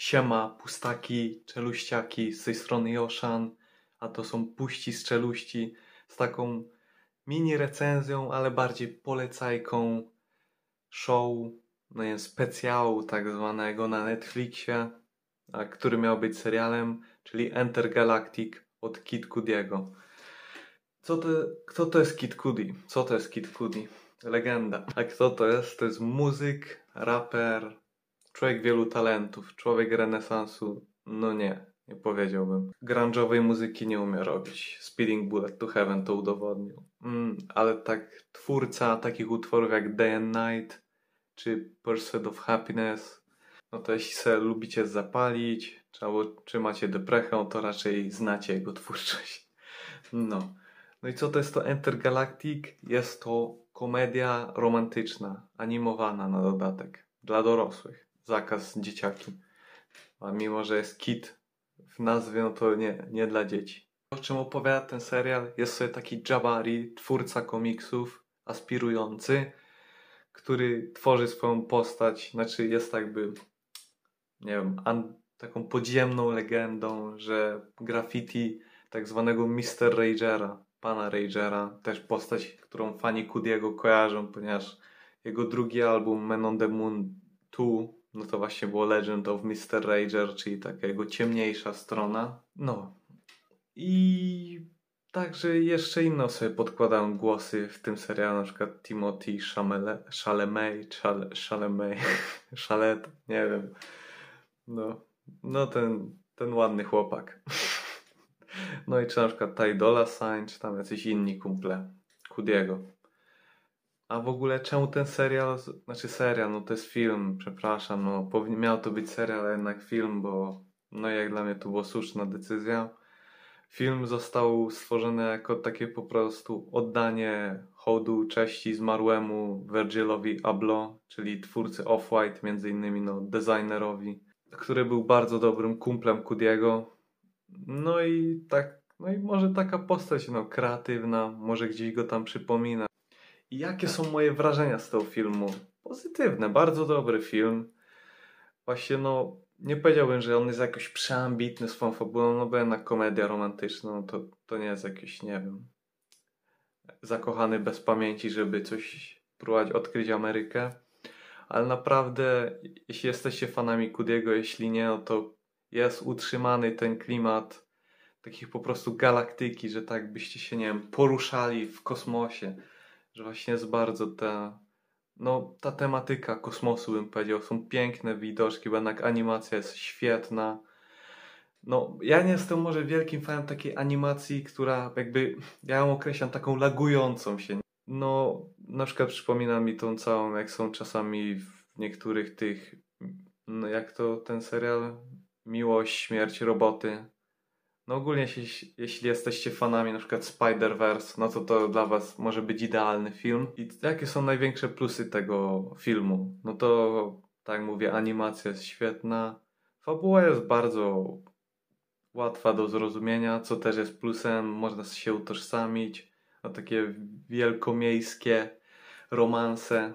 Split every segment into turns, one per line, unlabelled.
Siema, pustaki, czeluściaki, z tej strony Joszan, a to są puści z czeluści, z taką mini recenzją, ale bardziej polecajką show, no nie, specjału tak zwanego na Netflixie, a który miał być serialem, czyli Enter Galactic od Kid Cudiego. Co to, kto to jest Kid Cudi? Co to jest Kid Cudi? Legenda. A kto to jest? To jest muzyk, raper, człowiek wielu talentów, człowiek renesansu. No nie, nie powiedziałbym. Grunge'owej muzyki nie umie robić. Speeding Bullet to Heaven to udowodnił. Mm, ale tak twórca takich utworów jak Day and Night czy Pursuit of Happiness, no to jeśli sobie lubicie zapalić, albo czy macie deprechę, to raczej znacie jego twórczość. No. No i co to jest to Enter Galactic? Jest to komedia romantyczna, animowana na dodatek, dla dorosłych. Zakaz dzieciaki. A mimo, że jest kit w nazwie, no to nie, nie dla dzieci. O czym opowiada ten serial? Jest sobie taki Jabari, twórca komiksów, aspirujący, który tworzy swoją postać, znaczy jest jakby, nie wiem, taką podziemną legendą, że graffiti tak zwanego Mr. Ragera, pana Ragera, też postać, którą fani Kudiego kojarzą, ponieważ jego drugi album Men on the Moon 2, no to właśnie było Legend of Mr. Rager, czyli taka jego ciemniejsza strona. No. I także jeszcze inne osoby podkładają głosy w tym serialu, na przykład Timothy Chalamet, Chalamet, Chalet, nie wiem. No, no ten, ten ładny chłopak. No i czy na przykład Ty Dolla czy tam jacyś inni kumple Kudiego. A w ogóle czemu ten serial, znaczy serial, no to jest film, przepraszam, no miał to być serial, ale jednak film, bo no jak dla mnie to była słuszna decyzja. Film został stworzony jako takie po prostu oddanie hołdu cześci zmarłemu Virgilowi Abloh, czyli twórcy Off-White, między innymi no, designerowi, który był bardzo dobrym kumplem Kudiego. No i tak, no i może taka postać no, kreatywna, może gdzieś go tam przypomina. Jakie są moje wrażenia z tego filmu? Pozytywne, bardzo dobry film. Właśnie no, nie powiedziałbym, że on jest jakoś przeambitny swoją fabułą, no bo jednak komedia romantyczna, no to, to nie jest jakiś, nie wiem, zakochany bez pamięci, żeby coś próbować odkryć Amerykę. Ale naprawdę, jeśli jesteście fanami Kudiego, jeśli nie, no to jest utrzymany ten klimat takich po prostu galaktyki, że tak byście się, nie wiem, poruszali w kosmosie, że właśnie jest bardzo ta, no ta tematyka kosmosu bym powiedział, są piękne widoczki, bo jednak animacja jest świetna. No, ja nie jestem może wielkim fanem takiej animacji, która jakby, ja ją określam taką lagującą się. No, na przykład przypomina mi tą całą, jak są czasami w niektórych tych, no jak to ten serial, Miłość, Śmierć, Roboty. No ogólnie jeśli, jeśli jesteście fanami na przykład Spider-Verse, no to to dla was może być idealny film. I jakie są największe plusy tego filmu? No to, tak mówię, animacja jest świetna. Fabuła jest bardzo łatwa do zrozumienia, co też jest plusem. Można się utożsamić. No takie wielkomiejskie romanse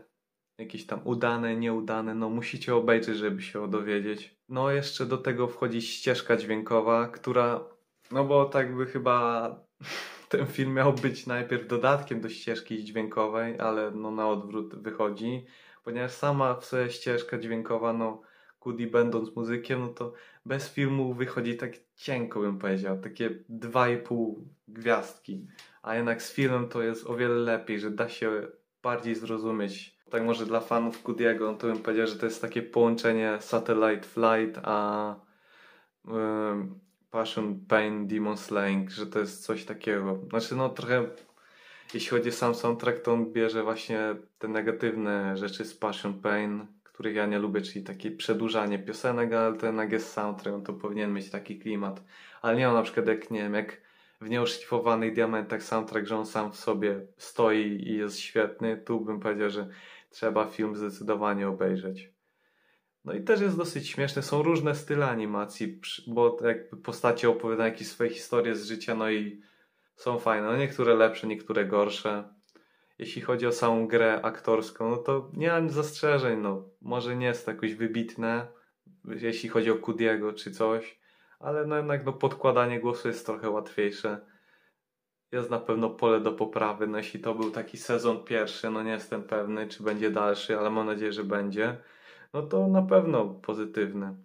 jakieś tam udane, nieudane, no musicie obejrzeć, żeby się dowiedzieć. No jeszcze do tego wchodzi ścieżka dźwiękowa, która, no bo tak by chyba ten film miał być najpierw dodatkiem do ścieżki dźwiękowej, ale no na odwrót wychodzi, ponieważ sama w sobie ścieżka dźwiękowa, no Cudi będąc muzykiem, no to bez filmu wychodzi tak cienko bym powiedział, takie dwa i pół gwiazdki, a jednak z filmem to jest o wiele lepiej, że da się bardziej zrozumieć. Tak może dla fanów Kudiego, to bym powiedział, że to jest takie połączenie Satellite Flight a y, Passion, Pain, Demon Slaying, że to jest coś takiego. Znaczy no trochę jeśli chodzi o sam soundtrack, to on bierze właśnie te negatywne rzeczy z Passion, Pain, których ja nie lubię, czyli takie przedłużanie piosenek, ale ten jak jest soundtrack, on to powinien mieć taki klimat. Ale nie ma na przykład jak, nie wiem, jak w nieoszlifowanych diamentach soundtrack, że on sam w sobie stoi i jest świetny. Tu bym powiedział, że trzeba film zdecydowanie obejrzeć. No i też jest dosyć śmieszne. Są różne style animacji, bo jakby postacie opowiadają jakieś swoje historie z życia, no i są fajne. No niektóre lepsze, niektóre gorsze. Jeśli chodzi o samą grę aktorską, no to nie mam zastrzeżeń. No, może nie jest to jakoś wybitne, jeśli chodzi o Kudiego czy coś, ale no jednak no podkładanie głosu jest trochę łatwiejsze. Jest na pewno pole do poprawy, no jeśli to był taki sezon pierwszy, no nie jestem pewny, czy będzie dalszy, ale mam nadzieję, że będzie, no to na pewno pozytywne.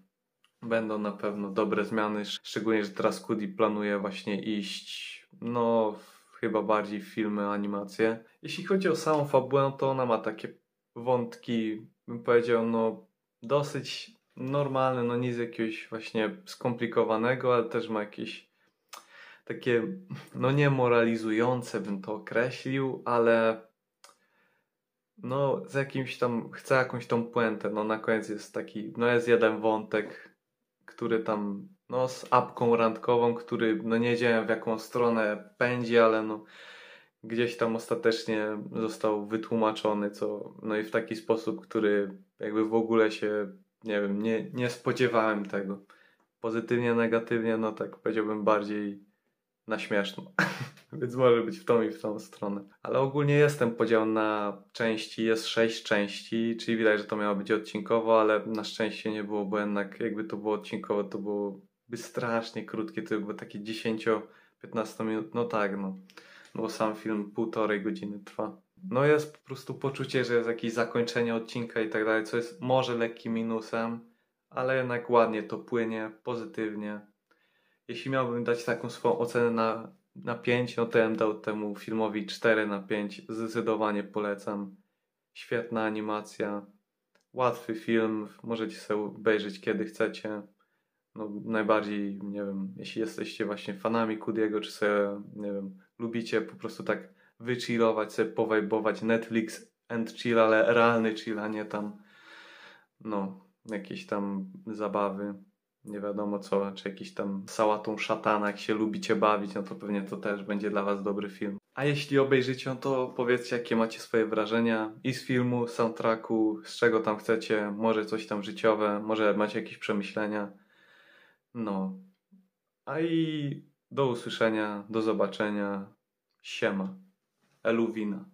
Będą na pewno dobre zmiany, szczególnie, że teraz Kudi planuje właśnie iść, no chyba bardziej w filmy, animacje. Jeśli chodzi o samą fabułę, to ona ma takie wątki, bym powiedział, no dosyć normalne, no nic jakiegoś właśnie skomplikowanego, ale też ma jakieś takie, no nie moralizujące bym to określił, ale no z jakimś tam, chcę jakąś tą puentę, no na koniec jest taki, no jest jeden wątek, który tam, no z apką randkową, który no nie wiedziałem w jaką stronę pędzi, ale no gdzieś tam ostatecznie został wytłumaczony, co no i w taki sposób, który jakby w ogóle się, nie wiem, nie, nie spodziewałem tego. Pozytywnie, negatywnie, no tak powiedziałbym bardziej na śmieszno. Więc może być w tą i w tą stronę. Ale ogólnie jest ten podział na części, jest sześć części, czyli widać, że to miało być odcinkowo, ale na szczęście nie było, bo jednak jakby to było odcinkowo, to byłoby strasznie krótkie, to były takie 10-15 minut, no tak, no. No bo sam film półtorej godziny trwa. No jest po prostu poczucie, że jest jakieś zakończenie odcinka i tak dalej, co jest może lekkim minusem, ale jednak ładnie to płynie, pozytywnie. Jeśli miałbym dać taką swoją ocenę na, na 5, no to ja dał temu filmowi 4 na 5. Zdecydowanie polecam. Świetna animacja, łatwy film, możecie sobie obejrzeć kiedy chcecie. No, najbardziej, nie wiem, jeśli jesteście właśnie fanami Kudiego, czy sobie, nie wiem, lubicie po prostu tak wychillować, sobie powajbować Netflix and chill, ale realny chill, a nie tam, no, jakieś tam zabawy nie wiadomo co, czy jakiś tam sałatą szatana, jak się lubicie bawić, no to pewnie to też będzie dla Was dobry film. A jeśli obejrzycie, to powiedzcie, jakie macie swoje wrażenia i z filmu, soundtracku, z czego tam chcecie, może coś tam życiowe, może macie jakieś przemyślenia. No. A i do usłyszenia, do zobaczenia. Siema. Eluwina.